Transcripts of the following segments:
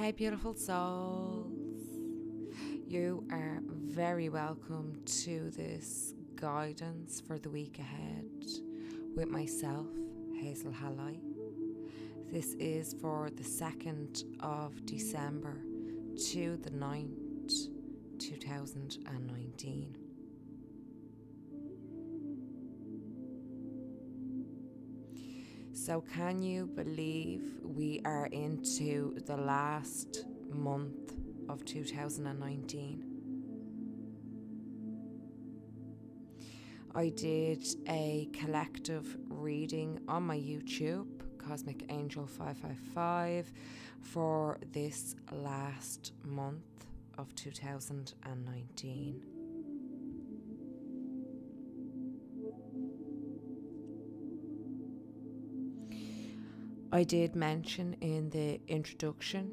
Hey, beautiful souls. You are very welcome to this guidance for the week ahead with myself, Hazel Halley. This is for the 2nd of December to the 9th, 2019. So, can you believe we are into the last month of 2019? I did a collective reading on my YouTube, Cosmic Angel 555, for this last month of 2019. I did mention in the introduction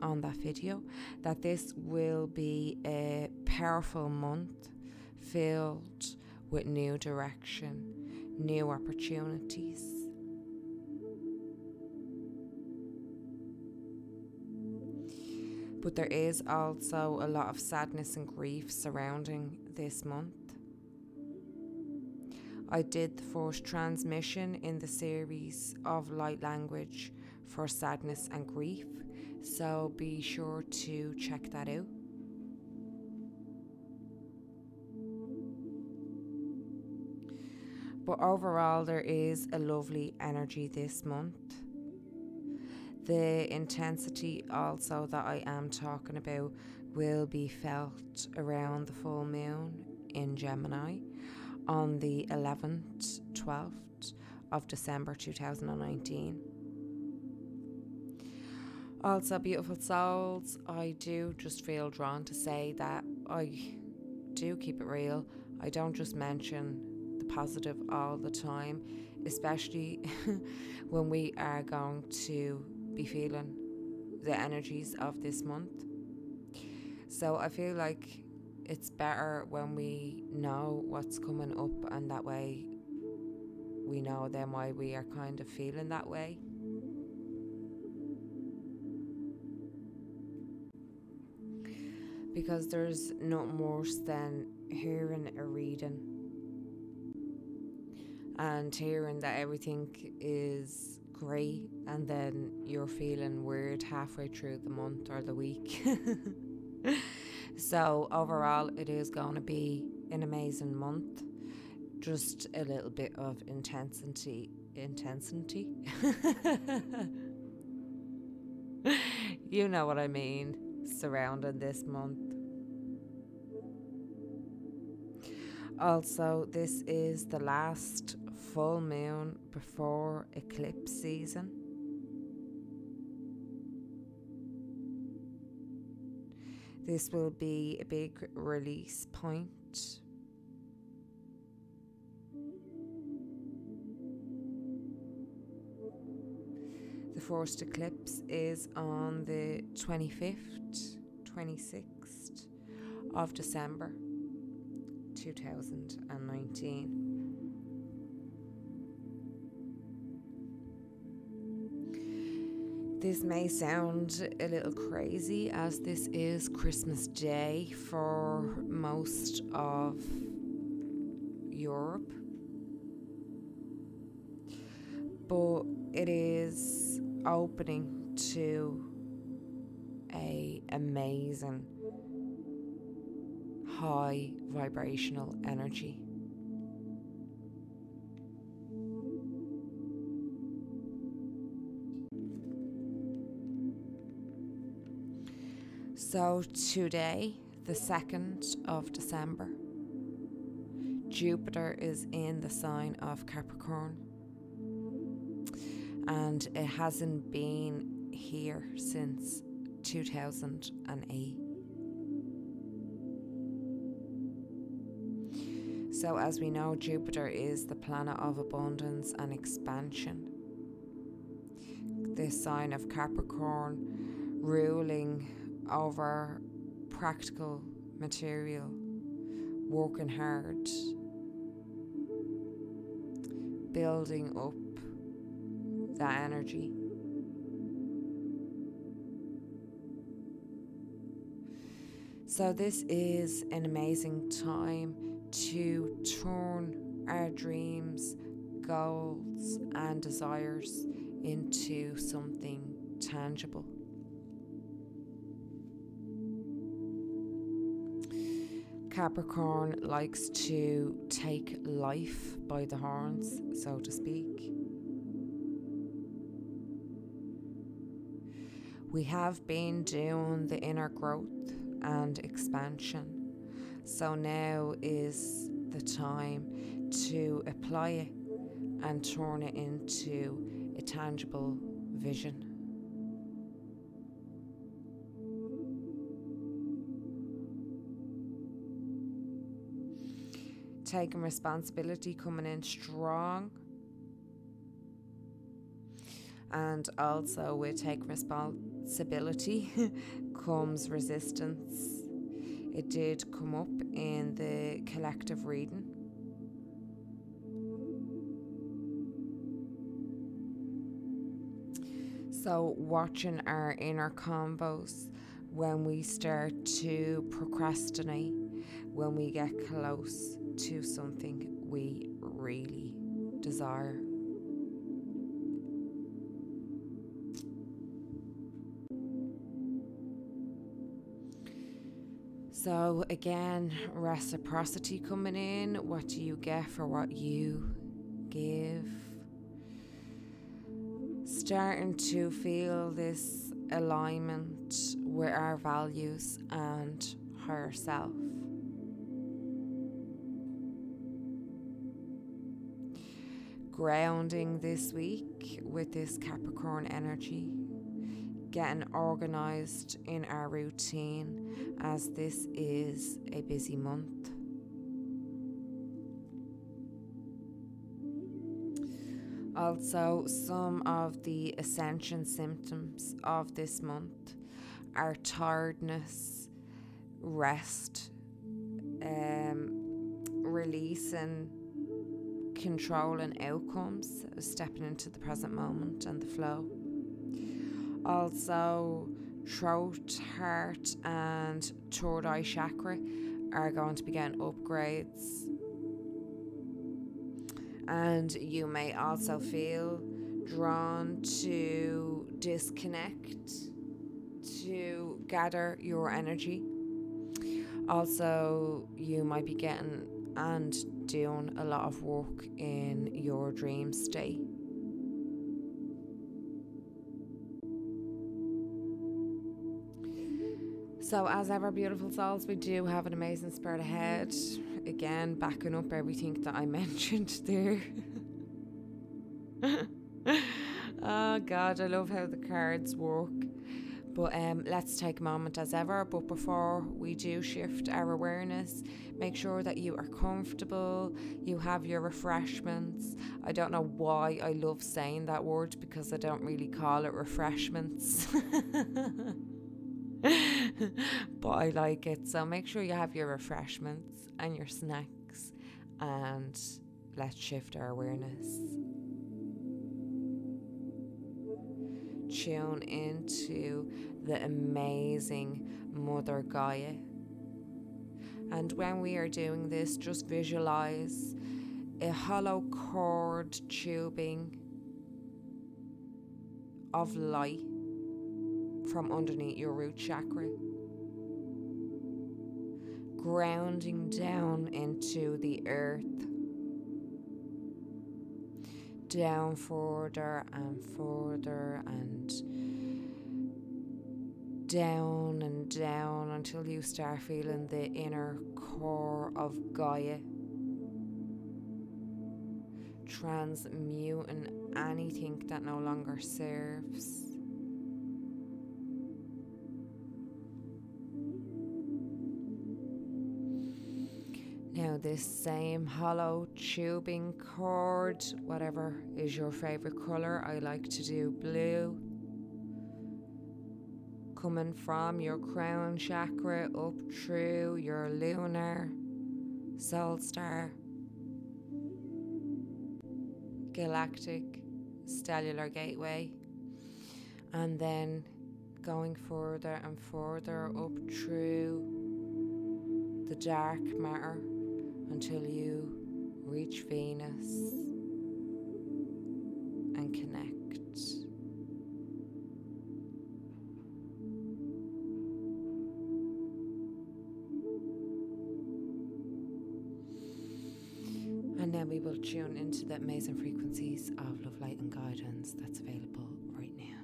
on that video that this will be a powerful month filled with new direction, new opportunities. But there is also a lot of sadness and grief surrounding this month. I did the first transmission in the series of light language for sadness and grief, so be sure to check that out. But overall, there is a lovely energy this month. The intensity, also, that I am talking about, will be felt around the full moon in Gemini on the 11th, 12th of December 2019. Also, beautiful souls, I do just feel drawn to say that I do keep it real. I don't just mention the positive all the time, especially when we are going to be feeling the energies of this month. So I feel like it's better when we know what's coming up, and that way we know then why we are kind of feeling that way. Because there's nothing worse than hearing a reading and hearing that everything is great, and then you're feeling weird halfway through the month or the week. So, overall, it is going to be an amazing month. Just a little bit of intensity. Intensity? you know what I mean, surrounding this month. Also, this is the last full moon before eclipse season. This will be a big release point. The first eclipse is on the 25th, 26th of December 2019. This may sound a little crazy as this is Christmas Day for most of Europe, but it is opening to a amazing high vibrational energy. So, today, the 2nd of December, Jupiter is in the sign of Capricorn. And it hasn't been here since 2008. So, as we know, Jupiter is the planet of abundance and expansion. This sign of Capricorn ruling over practical material, working hard, building up that energy. So, this is an amazing time to turn our dreams, goals, and desires into something tangible. Capricorn likes to take life by the horns, so to speak. We have been doing the inner growth and expansion, so now is the time to apply it and turn it into a tangible vision. Taking responsibility, coming in strong. And also, with taking responsibility comes resistance. It did come up in the collective reading. So, watching our inner combos when we start to procrastinate, when we get close to something we really desire. So, again, reciprocity coming in. What do you get for what you give? Starting to feel this alignment with our values and higher self. Grounding this week with this Capricorn energy, getting organized in our routine as this is a busy month. Also, some of the ascension symptoms of this month are tiredness, rest, um, releasing controlling outcomes, stepping into the present moment and the flow. Also, throat, heart, and third eye chakra are going to be getting upgrades. And you may also feel drawn to disconnect, to gather your energy. Also, you might be getting and doing a lot of work in your dream state. So, as ever, beautiful souls, we do have an amazing spirit ahead. Again, backing up everything that I mentioned there. oh, God, I love how the cards work. But um, let's take a moment as ever. But before we do shift our awareness, make sure that you are comfortable, you have your refreshments. I don't know why I love saying that word because I don't really call it refreshments. but I like it. So make sure you have your refreshments and your snacks and let's shift our awareness. Tune into the amazing Mother Gaia. And when we are doing this, just visualize a hollow cord tubing of light from underneath your root chakra, grounding down into the earth down further and further and down and down until you start feeling the inner core of Gaia. Transmuting anything that no longer serves. Now, this same hollow tubing cord, whatever is your favorite color, I like to do blue. Coming from your crown chakra up through your lunar soul star, galactic stellar gateway, and then going further and further up through the dark matter until you reach Venus and connect. And then we will tune into the amazing frequencies of love, light, and guidance that's available right now.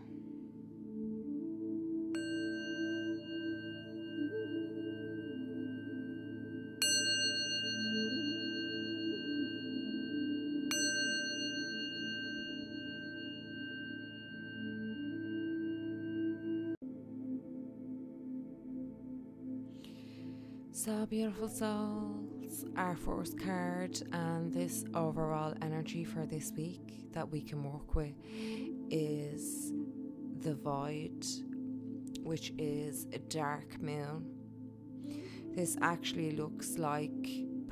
So, beautiful souls, our first card and this overall energy for this week that we can work with is the void, which is a dark moon. This actually looks like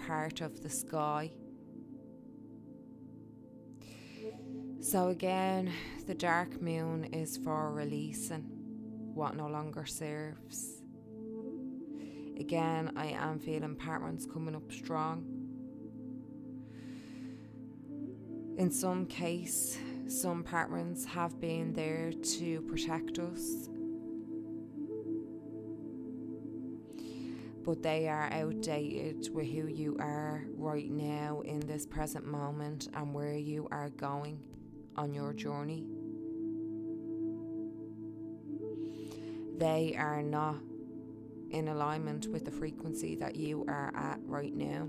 part of the sky. So, again, the dark moon is for releasing what no longer serves Again, I am feeling patterns coming up strong. In some case, some patterns have been there to protect us, but they are outdated with who you are right now in this present moment and where you are going on your journey. They are not in alignment with the frequency that you are at right now.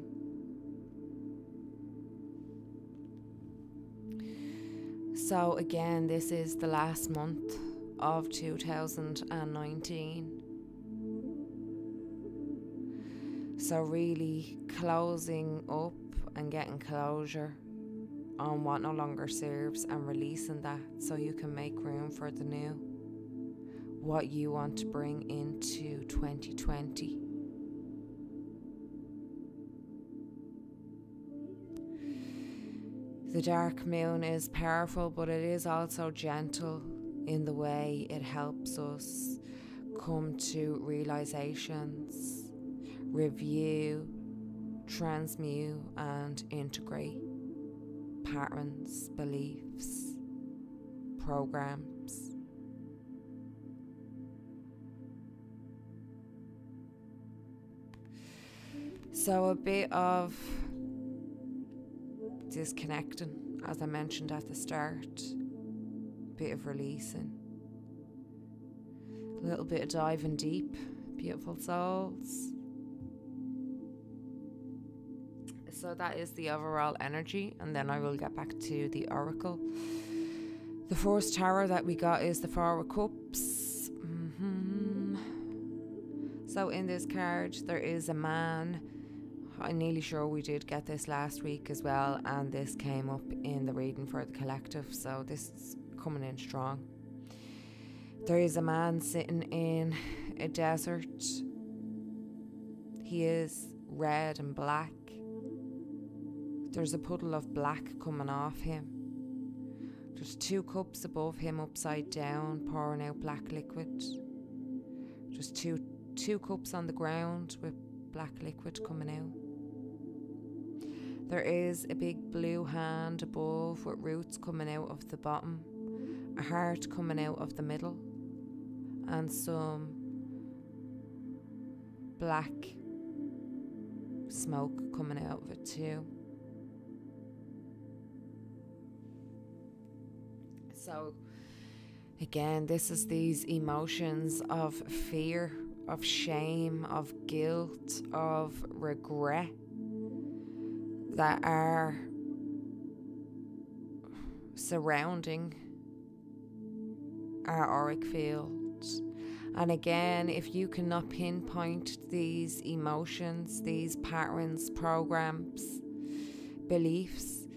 So, again, this is the last month of 2019. So, really closing up and getting closure on what no longer serves and releasing that so you can make room for the new what you want to bring into 2020. The dark moon is powerful, but it is also gentle in the way it helps us come to realizations, review, transmute, and integrate patterns, beliefs, programs So, a bit of disconnecting, as I mentioned at the start, a bit of releasing, a little bit of diving deep, beautiful souls. So, that is the overall energy, and then I will get back to the oracle. The first tower that we got is the Four of Cups. Mm-hmm. So, in this card, there is a man I'm nearly sure we did get this last week as well, and this came up in the reading for the collective, so this is coming in strong. There is a man sitting in a desert. He is red and black. There's a puddle of black coming off him. There's two cups above him upside down, pouring out black liquid. There's two two cups on the ground with black liquid coming out. There is a big blue hand above with roots coming out of the bottom, a heart coming out of the middle, and some black smoke coming out of it too. So, again, this is these emotions of fear, of shame, of guilt, of regret that are surrounding our auric fields. And again, if you cannot pinpoint these emotions, these patterns, programs, beliefs,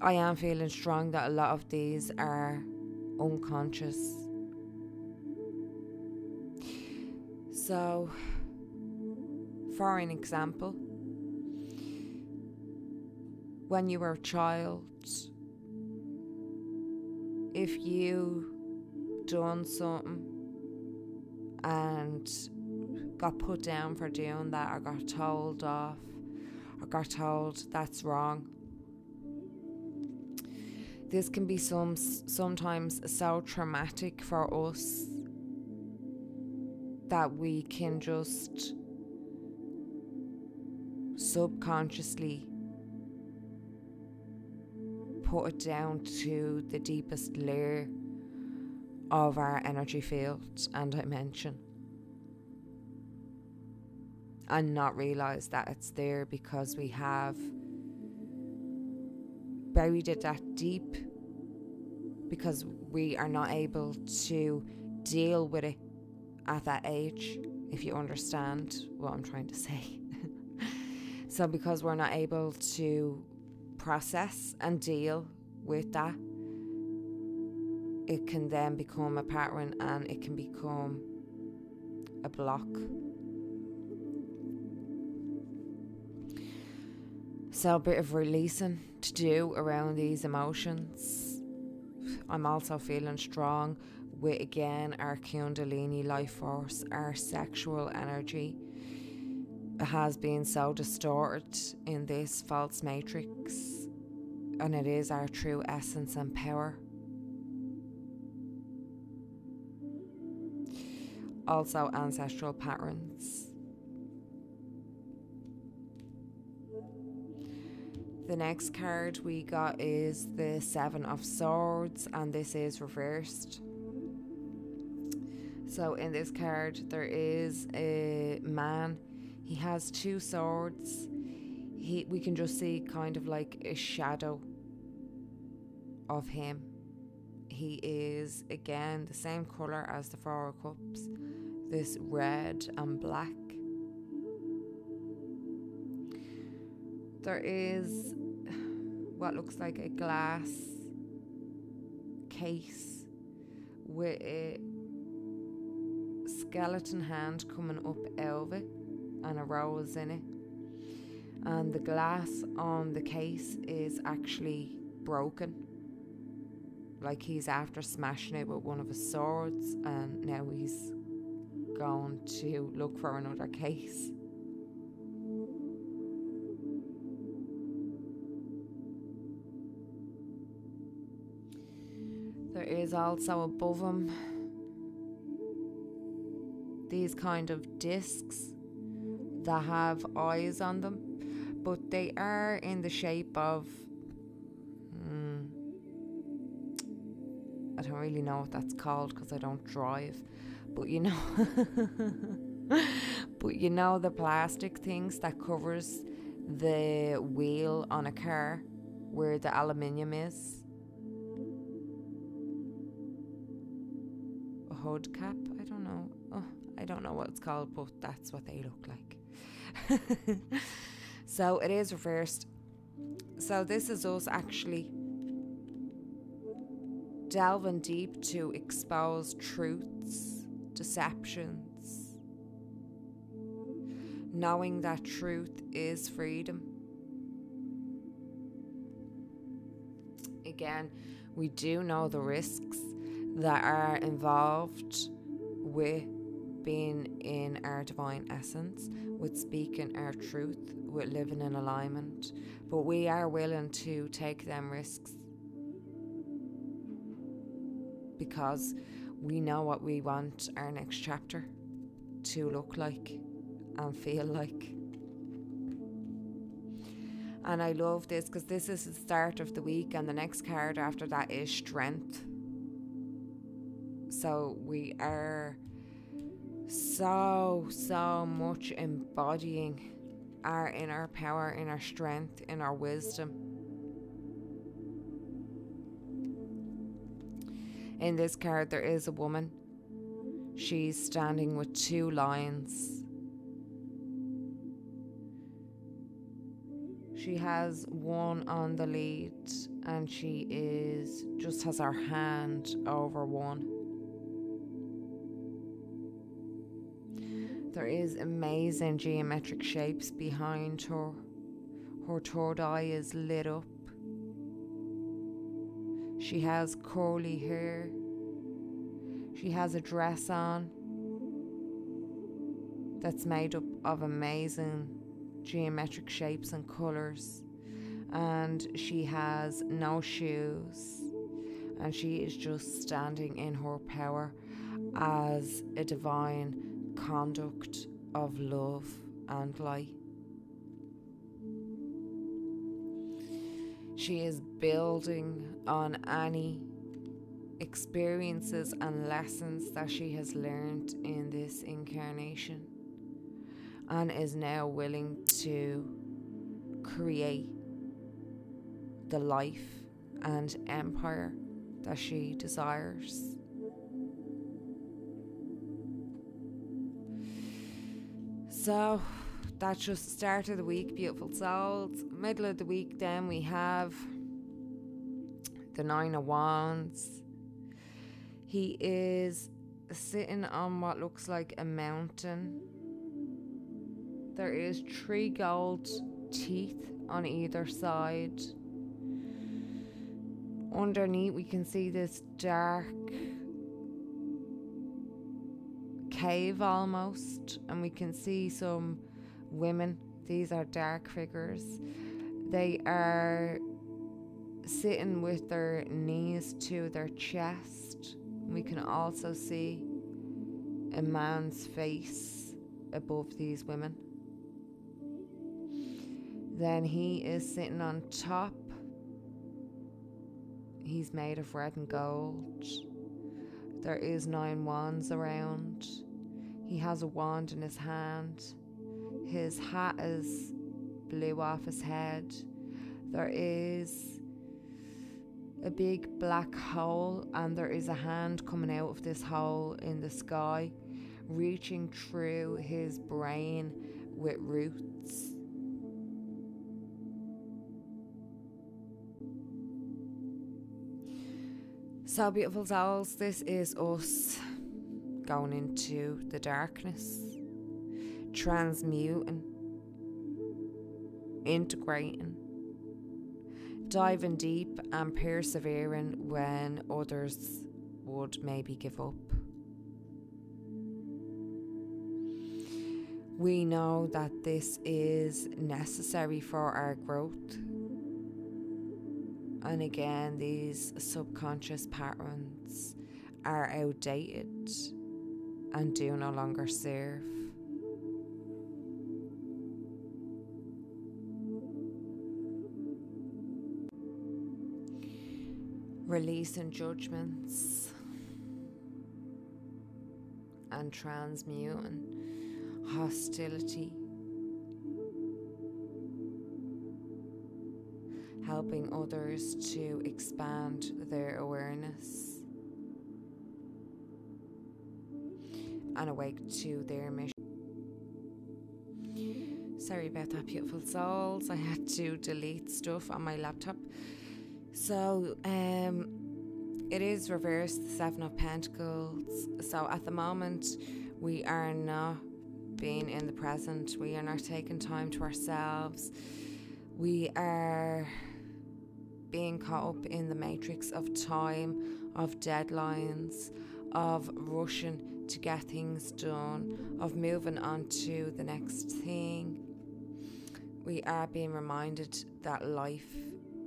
I am feeling strong that a lot of these are unconscious. So, for an example, when you were a child, if you done something and got put down for doing that or got told off or got told that's wrong. This can be some sometimes so traumatic for us that we can just subconsciously put it down to the deepest layer of our energy field and dimension and not realize that it's there because we have buried it that deep because we are not able to deal with it at that age, if you understand what I'm trying to say. so, because we're not able to process and deal with that, it can then become a pattern and it can become a block. So, a bit of releasing to do around these emotions. I'm also feeling strong with again our Kundalini life force, our sexual energy. Has been so distorted in this false matrix, and it is our true essence and power. Also, ancestral patterns. The next card we got is the Seven of Swords, and this is reversed. So, in this card, there is a man. He has two swords. He, we can just see kind of like a shadow of him. He is again the same color as the Four of Cups, this red and black. There is what looks like a glass case with a skeleton hand coming up out of it and a rose in it. And the glass on the case is actually broken. Like he's after smashing it with one of his swords, and now he's going to look for another case. There is also above him these kind of discs that have eyes on them, but they are in the shape of. Really know what that's called because I don't drive, but you know, but you know the plastic things that covers the wheel on a car where the aluminium is. A hood cap. I don't know. Oh, I don't know what it's called, but that's what they look like. so it is reversed. So this is us actually delving deep to expose truths, deceptions, knowing that truth is freedom. Again, we do know the risks that are involved with being in our divine essence, with speaking our truth, with living in alignment. But we are willing to take them risks because we know what we want our next chapter to look like and feel like. And I love this because this is the start of the week, and the next card after that is strength. So we are so, so much embodying our inner power, in our strength, in our wisdom. In this card, there is a woman. She's standing with two lions. She has one on the lead and she is just has her hand over one. There is amazing geometric shapes behind her. Her third eye is lit up. She has curly hair. She has a dress on. that's made up of amazing geometric shapes and colours. And she has no shoes, and she is just standing in her power as a divine conduct of love and light. She is building on any experiences and lessons that she has learned in this incarnation and is now willing to create the life and empire that she desires. So that's just the start of the week, beautiful souls. Middle of the week, then we have the Nine of Wands. He is sitting on what looks like a mountain. There is three gold teeth on either side. Underneath, we can see this dark cave almost, and we can see some women. These are dark figures. They are sitting with their knees to their chest. We can also see a man's face above these women. Then he is sitting on top. He's made of red and gold. There is nine wands around. He has a wand in his hand. His hat is blew off his head. There is a big black hole, and there is a hand coming out of this hole in the sky, reaching through his brain with roots. So, beautiful souls, this is us going into the darkness, transmuting, integrating, diving deep and persevering when others would maybe give up. We know that this is necessary for our growth. And again, these subconscious patterns are outdated and do no longer serve. Releasing judgments and transmuting hostility. Helping others to expand their awareness. and awake to their mission. Sorry about that, beautiful souls. I had to delete stuff on my laptop. So, um, it is reversed, the Seven of Pentacles. So, at the moment, we are not being in the present, we are not taking time to ourselves. We are being caught up in the matrix of time, of deadlines, of rushing to get things done, of moving on to the next thing. We are being reminded that life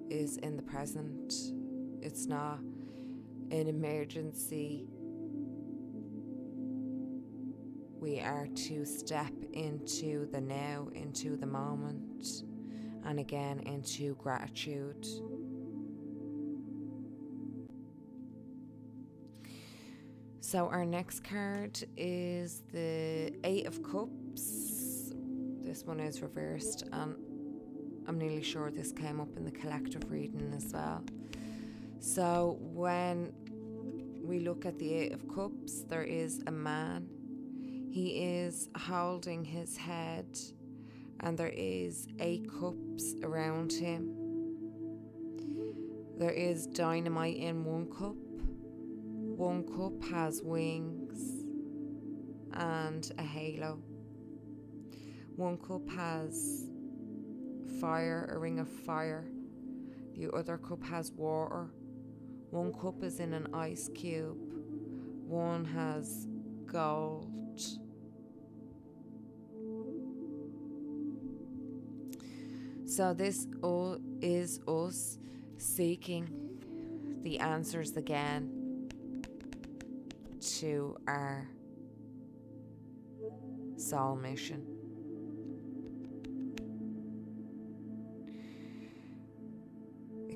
is in the present, it's not an emergency. We are to step into the now, into the moment, and again into gratitude. So our next card is the Eight of Cups. This one is reversed, and I'm nearly sure this came up in the collective reading as well. So when we look at the Eight of Cups, there is a man. He is holding his head, and there is eight cups around him. There is dynamite in one cup one cup has wings and a halo. One cup has fire, a ring of fire. The other cup has water. One cup is in an ice cube. One has gold. So, this all is us seeking the answers again to our soul mission.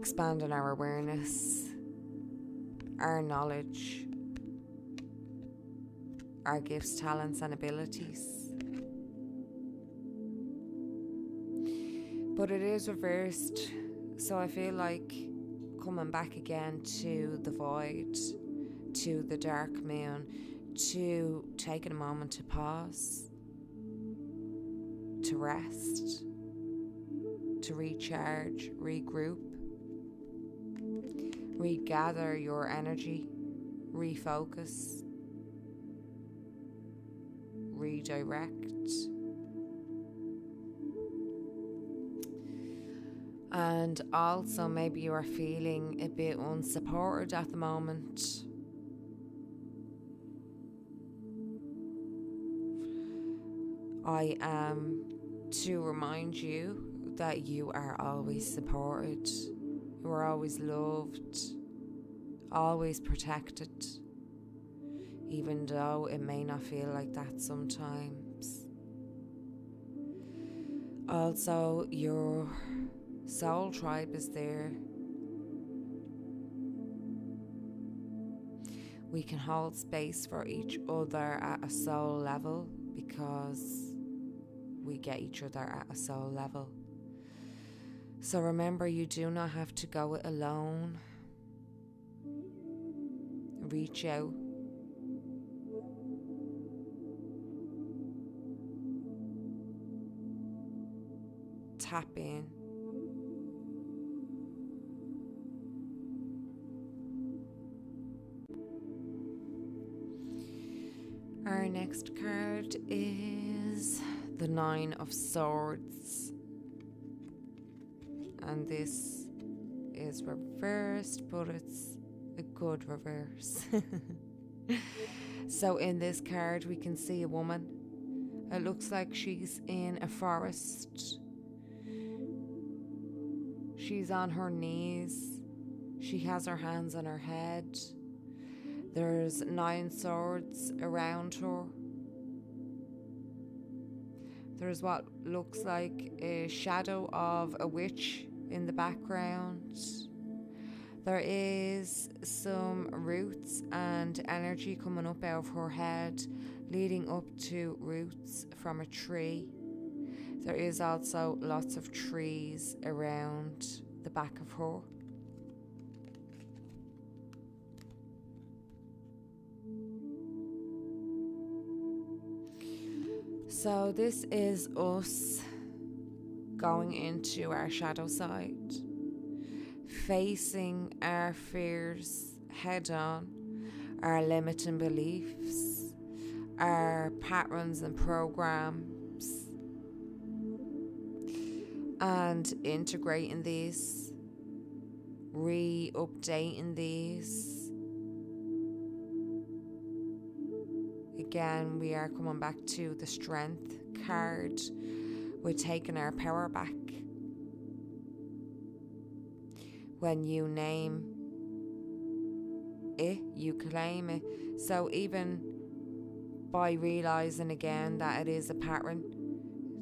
Expanding our awareness, our knowledge, our gifts, talents, and abilities. But it is reversed, so I feel like coming back again to the void, to the dark moon, to taking a moment to pause, to rest, to recharge, regroup, regather your energy, refocus, redirect. And also, maybe you are feeling a bit unsupported at the moment. I am to remind you that you are always supported, you are always loved, always protected, even though it may not feel like that sometimes. Also, your soul tribe is there. We can hold space for each other at a soul level because we get each other at a soul level. So remember, you do not have to go it alone. Reach out. Tap in. Our next card is the Nine of Swords. And this is reversed, but it's a good reverse. so, in this card, we can see a woman. It looks like she's in a forest. She's on her knees. She has her hands on her head. There's nine swords around her. There's what looks like a shadow of a witch in the background. There is some roots and energy coming up out of her head, leading up to roots from a tree. There is also lots of trees around the back of her. So, this is us going into our shadow side, facing our fears head on, our limiting beliefs, our patterns and programs, and integrating these, re updating these again, we are coming back to the strength card. We're taking our power back. When you name it, you claim it. So, even by realizing again that it is a pattern,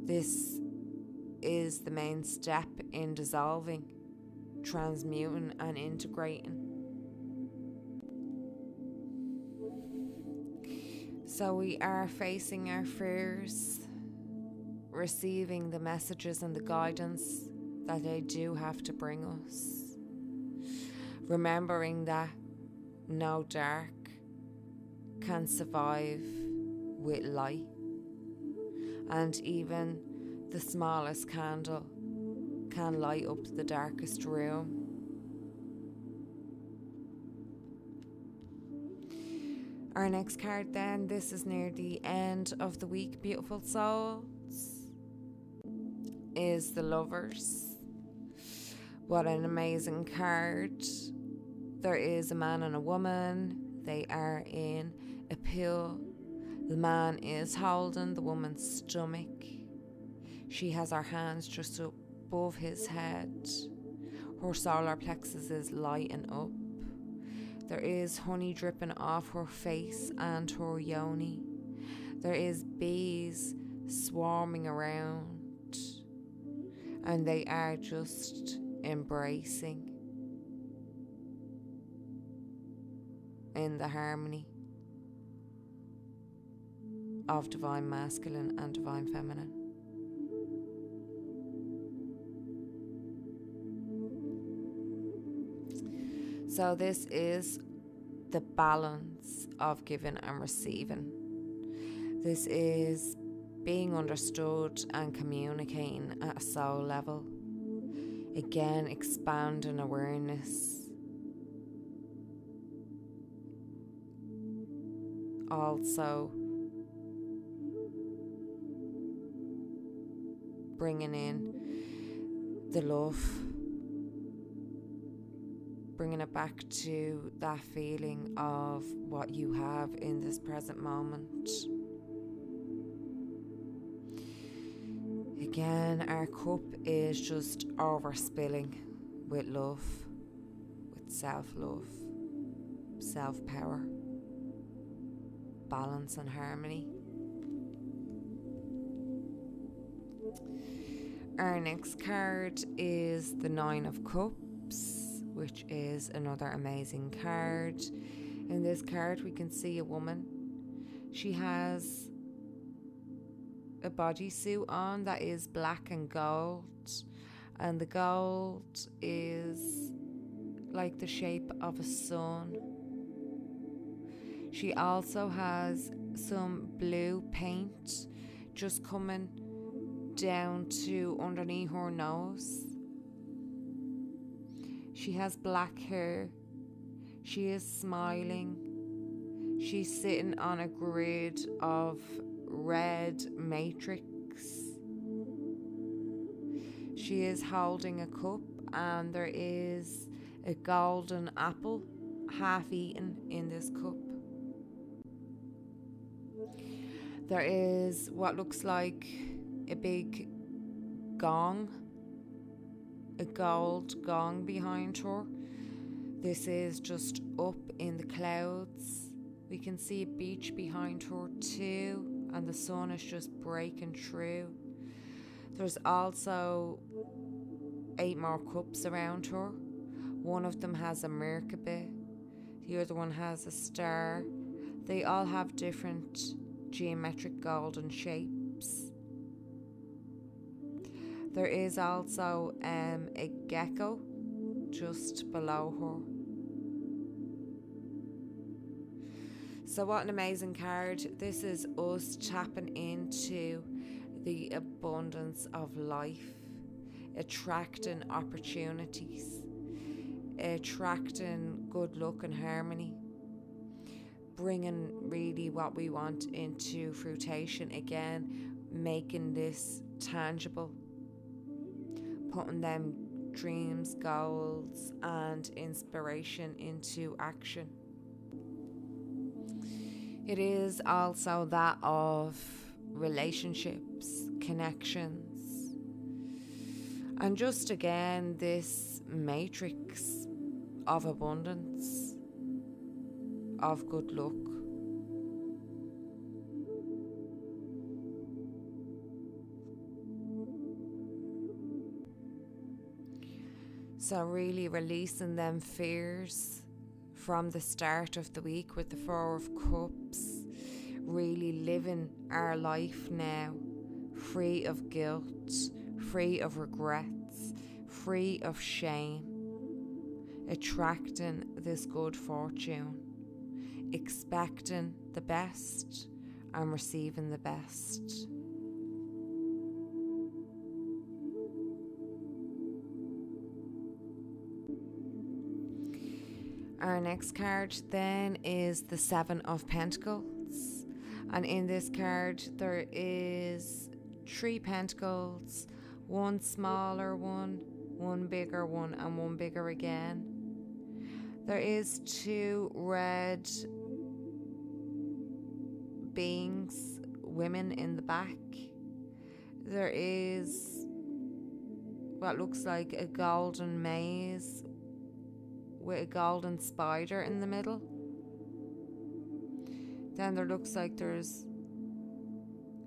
this is the main step in dissolving, transmuting, and integrating. So we are facing our fears, receiving the messages and the guidance that they do have to bring us. Remembering that no dark can survive with light, and even the smallest candle can light up the darkest room. Our next card, then, this is near the end of the week, beautiful souls, is the Lovers. What an amazing card. There is a man and a woman, they are in a pill. The man is holding the woman's stomach. She has her hands just above his head. Her solar plexus is lighting up. There is honey dripping off her face and her yoni. There is bees swarming around, and they are just embracing in the harmony of divine masculine and divine feminine. So, this is the balance of giving and receiving. This is being understood and communicating at a soul level. Again, expanding awareness. Also, bringing in the love, bringing it back to that feeling of what you have in this present moment. Again, our cup is just overspilling with love, with self love, self power, balance, and harmony. Our next card is the Nine of Cups, which is another amazing card. In this card, we can see a woman. She has a bodysuit on that is black and gold, and the gold is like the shape of a sun. She also has some blue paint just coming down to underneath her nose. She has black hair. She is smiling. She's sitting on a grid of red matrix. She is holding a cup, and there is a golden apple half eaten in this cup. There is what looks like a big gong, a gold gong behind her. This is just up in the clouds. We can see a beach behind her too and the sun is just breaking through. There's also eight more cups around her. One of them has a Merkaba, the other one has a star. They all have different geometric golden shapes. There is also um, a gecko just below her. So, what an amazing card. This is us tapping into the abundance of life, attracting opportunities, attracting good luck and harmony, bringing really what we want into fruition again, making this tangible, putting them dreams, goals, and inspiration into action. It is also that of relationships, connections, and just again this matrix of abundance, of good luck. So, really releasing them fears from the start of the week with the Four of Cups, really living our life now free of guilt, free of regrets, free of shame, attracting this good fortune, expecting the best and receiving the best. Our next card then is the Seven of Pentacles. And in this card, there is three pentacles, one smaller one, one bigger one, and one bigger again. There is two red beings, women in the back. There is what looks like a golden maze with a golden spider in the middle. Then there looks like there's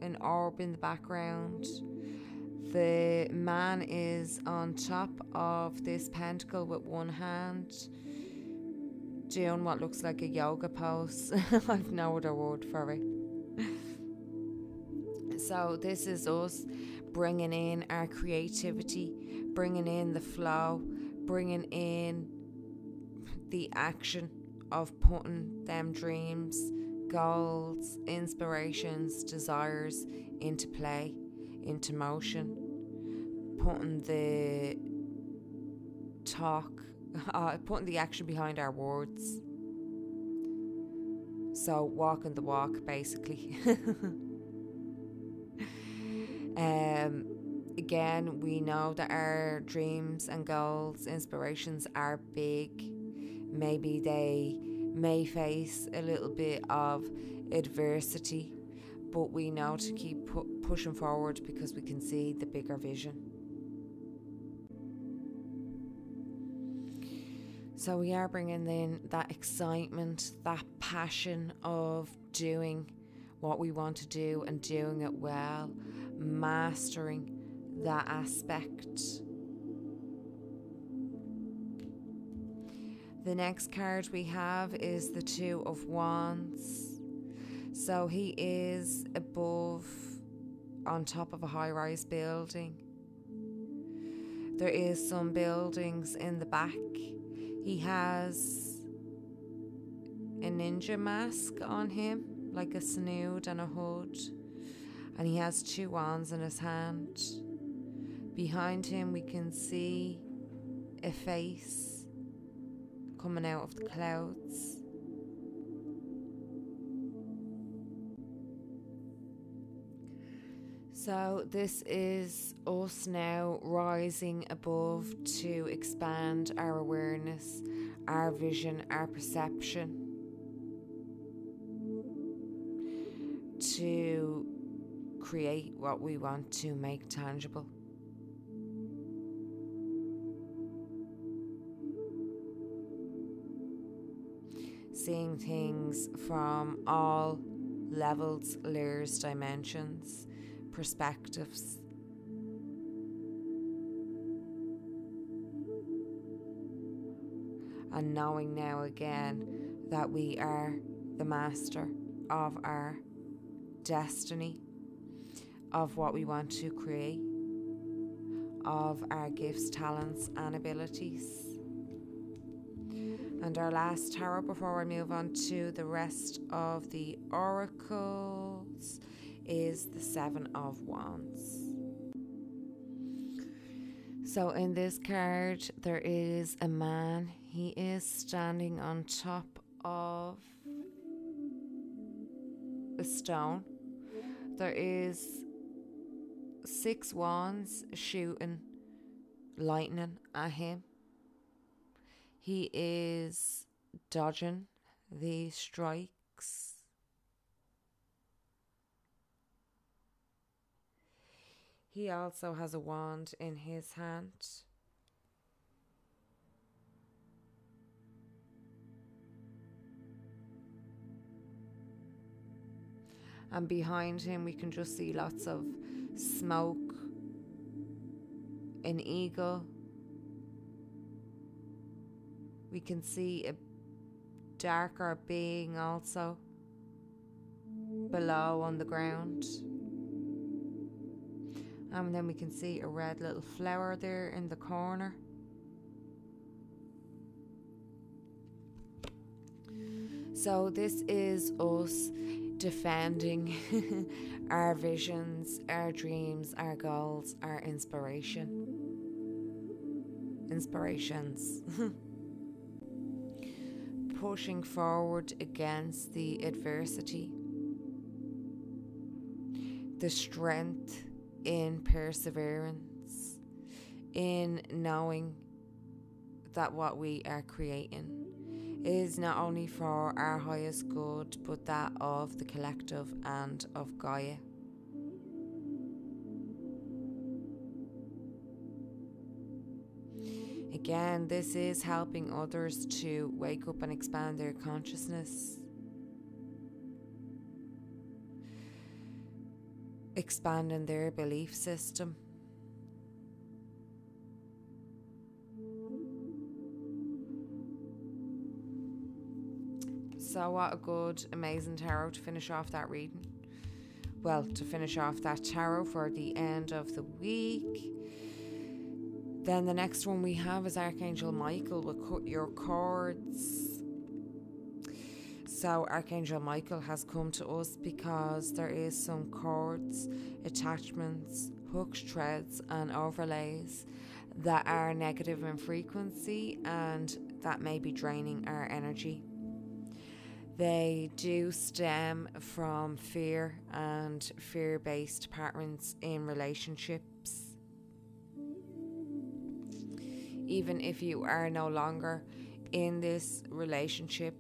an orb in the background. The man is on top of this pentacle with one hand, doing what looks like a yoga pose. I've no other word for it. so, this is us bringing in our creativity, bringing in the flow, bringing in the action of putting them dreams, goals, inspirations, desires into play, into motion, putting the talk, uh, putting the action behind our words. So, walking the walk, basically. um, again, we know that our dreams and goals, inspirations are big. Maybe they may face a little bit of adversity, but we know to keep pu- pushing forward because we can see the bigger vision. So we are bringing in that excitement, that passion of doing what we want to do and doing it well, mastering that aspect. The next card we have is the Two of Wands. So he is above, on top of a high rise building. There is some buildings in the back. He has a ninja mask on him, like a snood and a hood. And he has two wands in his hand. Behind him, we can see a face coming out of the clouds. So, this is us now rising above to expand our awareness, our vision, our perception, to create what we want to make tangible. Seeing things from all levels, layers, dimensions perspectives. And knowing now again that we are the master of our destiny, of what we want to create, of our gifts, talents, and abilities. And our last tarot before we move on to the rest of the oracles is the Seven of Wands. So, in this card, there is a man. He is standing on top of a stone. There is six wands shooting lightning at him. He is dodging the strikes. He also has a wand in his hand. And behind him, we can just see lots of smoke, an eagle. We can see a darker being also below on the ground. And then we can see a red little flower there in the corner. So, this is us defending our visions, our dreams, our goals, our inspiration. Inspirations. Pushing forward against the adversity, the strength in perseverance, in knowing that what we are creating is not only for our highest good, but that of the collective and of Gaia. Again, this is helping others to wake up and expand their consciousness. Expanding their belief system. So, what a good, amazing tarot to finish off that reading. Well, to finish off that tarot for the end of the week. Then the next one we have is Archangel Michael will cut your cords. So, Archangel Michael has come to us because there is some cords, attachments, hooks, threads, and overlays that are negative in frequency and that may be draining our energy. They do stem from fear and fear based patterns in relationships. Even if you are no longer in this relationship,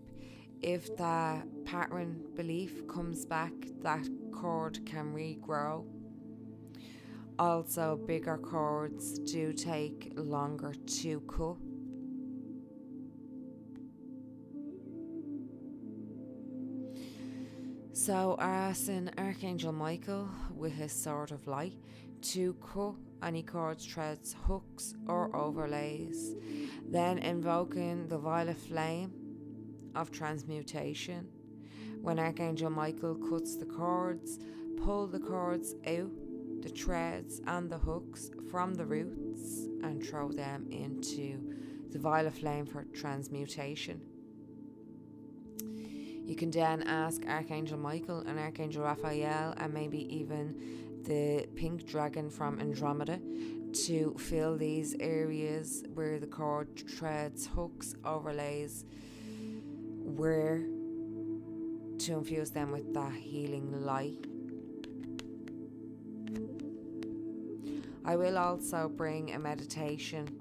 if that pattern belief comes back, that cord can regrow. Also, bigger cords do take longer to cut. So asking Archangel Michael with his sword of light to cut any cords, threads, hooks, or overlays, then invoking the violet flame of transmutation. When Archangel Michael cuts the cords, pull the cords out, the threads and the hooks from the roots, and throw them into the violet flame for transmutation. You can then ask Archangel Michael and Archangel Raphael, and maybe even the pink dragon from Andromeda, to fill these areas where the cord threads, hooks, overlays were to infuse them with that healing light. I will also bring a meditation,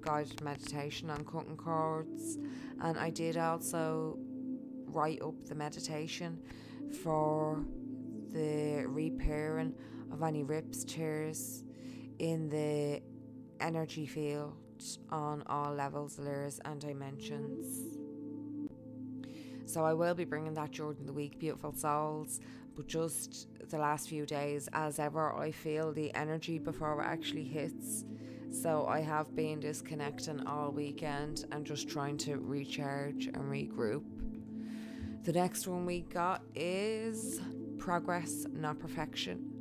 guided meditation on cutting cords, and I did also write up the meditation for the repairing of any rips, tears in the energy field on all levels, layers, and dimensions. So I will be bringing that during the week, beautiful souls. But just the last few days, as ever, I feel the energy before it actually hits. So I have been disconnecting all weekend and just trying to recharge and regroup. The next one we got is progress, not perfection.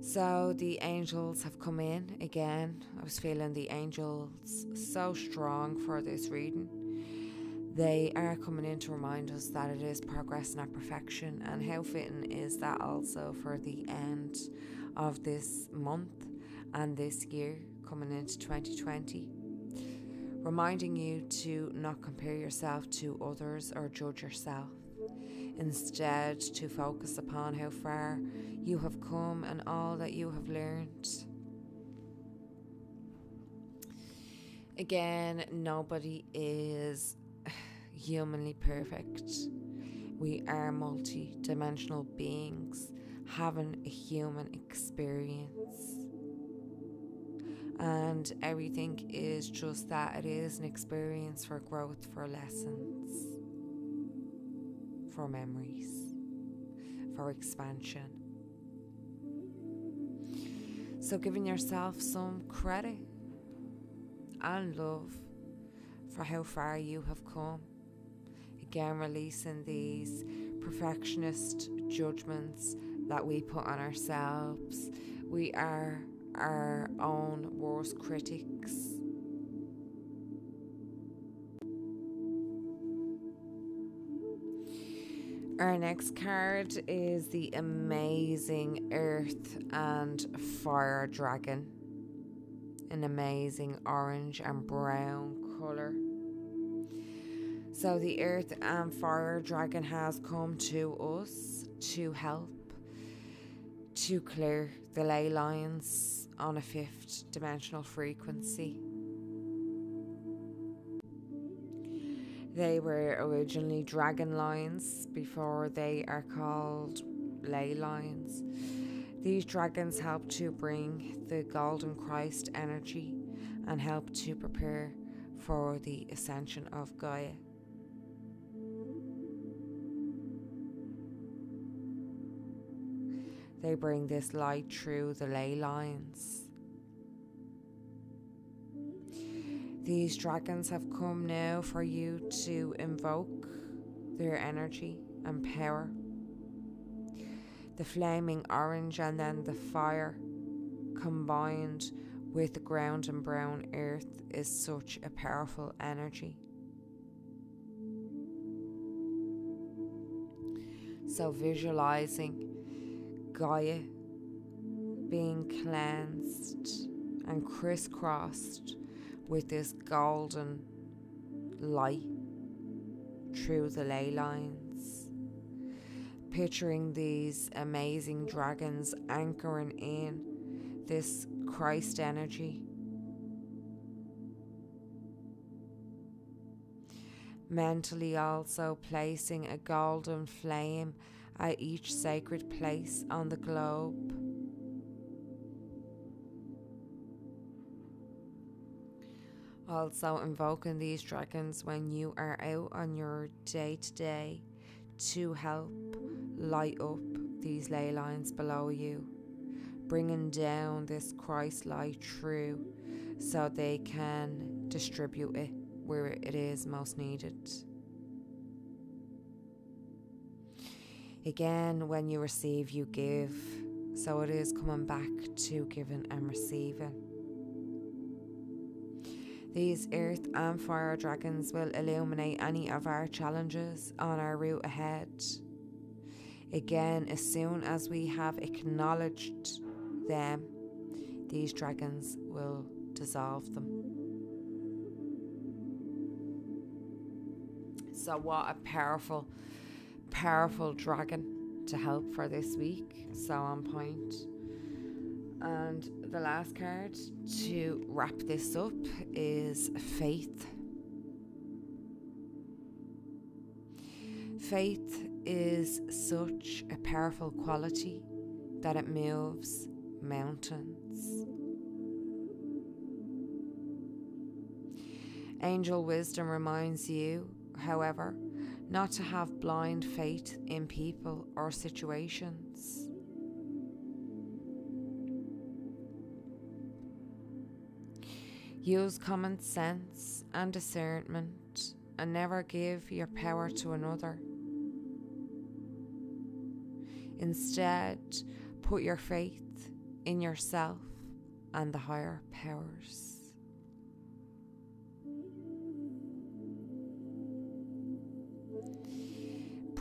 So the angels have come in again. I was feeling the angels so strong for this reading. They are coming in to remind us that it is progress, not perfection. And how fitting is that also for the end of this month and this year coming into 2020? Reminding you to not compare yourself to others or judge yourself. Instead, to focus upon how far you have come and all that you have learned. Again, nobody is humanly perfect. We are multi dimensional beings having a human experience and everything is just that it is an experience for growth, for lessons, for memories, for expansion. So, giving yourself some credit and love for how far you have come. Again, releasing these perfectionist judgments that we put on ourselves. We are our own worst critics. Our next card is the amazing Earth and Fire Dragon. An amazing orange and brown colour. So, the Earth and Fire Dragon has come to us to help to clear the ley lines on a fifth dimensional frequency. They were originally dragon lines before they are called ley lines. These dragons help to bring the Golden Christ energy and help to prepare for the ascension of Gaia. They bring this light through the ley lines. These dragons have come now for you to invoke their energy and power. The flaming orange and then the fire combined with the ground and brown earth is such a powerful energy. So, visualizing Gaia being cleansed and crisscrossed with this golden light through the ley lines. Picturing these amazing dragons anchoring in this Christ energy. Mentally, also placing a golden flame at each sacred place on the globe. Also, invoking these dragons when you are out on your day to day to help light up these ley lines below you, bringing down this Christ light through so they can distribute it where it is most needed. Again, when you receive, you give. So it is coming back to giving and receiving. These earth and fire dragons will illuminate any of our challenges on our route ahead. Again, as soon as we have acknowledged them, these dragons will dissolve them. So, what a powerful powerful dragon to help for this week. So on point. And the last card to wrap this up is faith. Faith is such a powerful quality that it moves mountains. Angel wisdom reminds you, however, not to have blind faith in people or situations. Use common sense and discernment and never give your power to another. Instead, put your faith in yourself and the higher powers.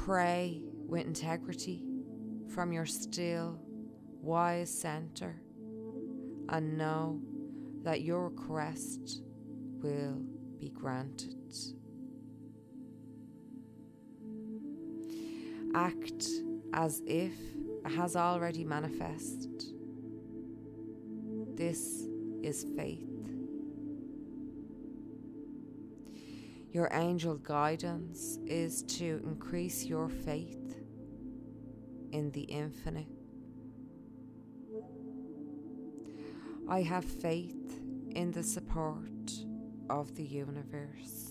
Pray with integrity from your still, wise center and know that your request will be granted. Act as if it has already manifested. This is faith. Your angel guidance is to increase your faith in the infinite. I have faith in the support of the universe.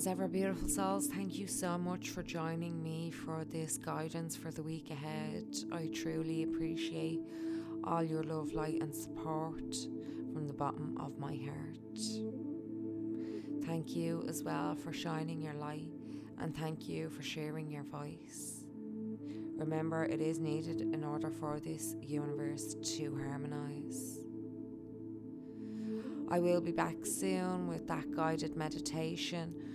As ever, beautiful souls, thank you so much for joining me for this guidance for the week ahead. I truly appreciate all your love, light, and support from the bottom of my heart. Thank you as well for shining your light, and thank you for sharing your voice. Remember, it is needed in order for this universe to harmonize. I will be back soon with that guided meditation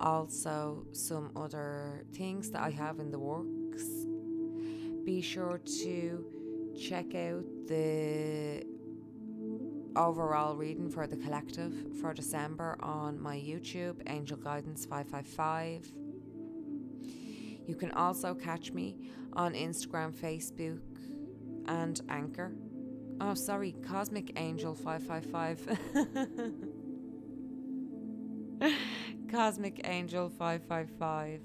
also some other things that I have in the works. Be sure to check out the overall reading for the collective for December on my YouTube, Angel Guidance 555. You can also catch me on Instagram, Facebook, and Anchor. Oh, sorry, Cosmic Angel 555. Cosmic Angel 555.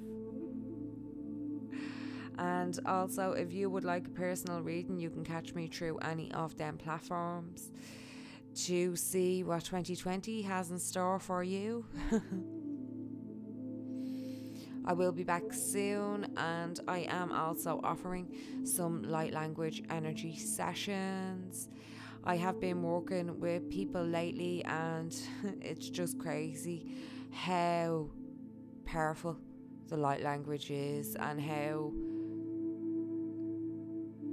And also, if you would like a personal reading, you can catch me through any of them platforms to see what 2020 has in store for you. I will be back soon, and I am also offering some light language energy sessions. I have been working with people lately, and it's just crazy how powerful the light language is and how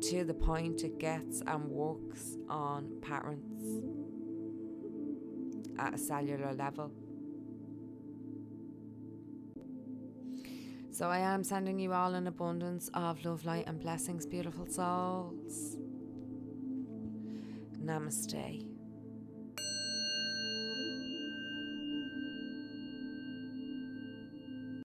to the point it gets and works on patterns at a cellular level. So I am sending you all an abundance of love, light, and blessings, beautiful souls. Namaste.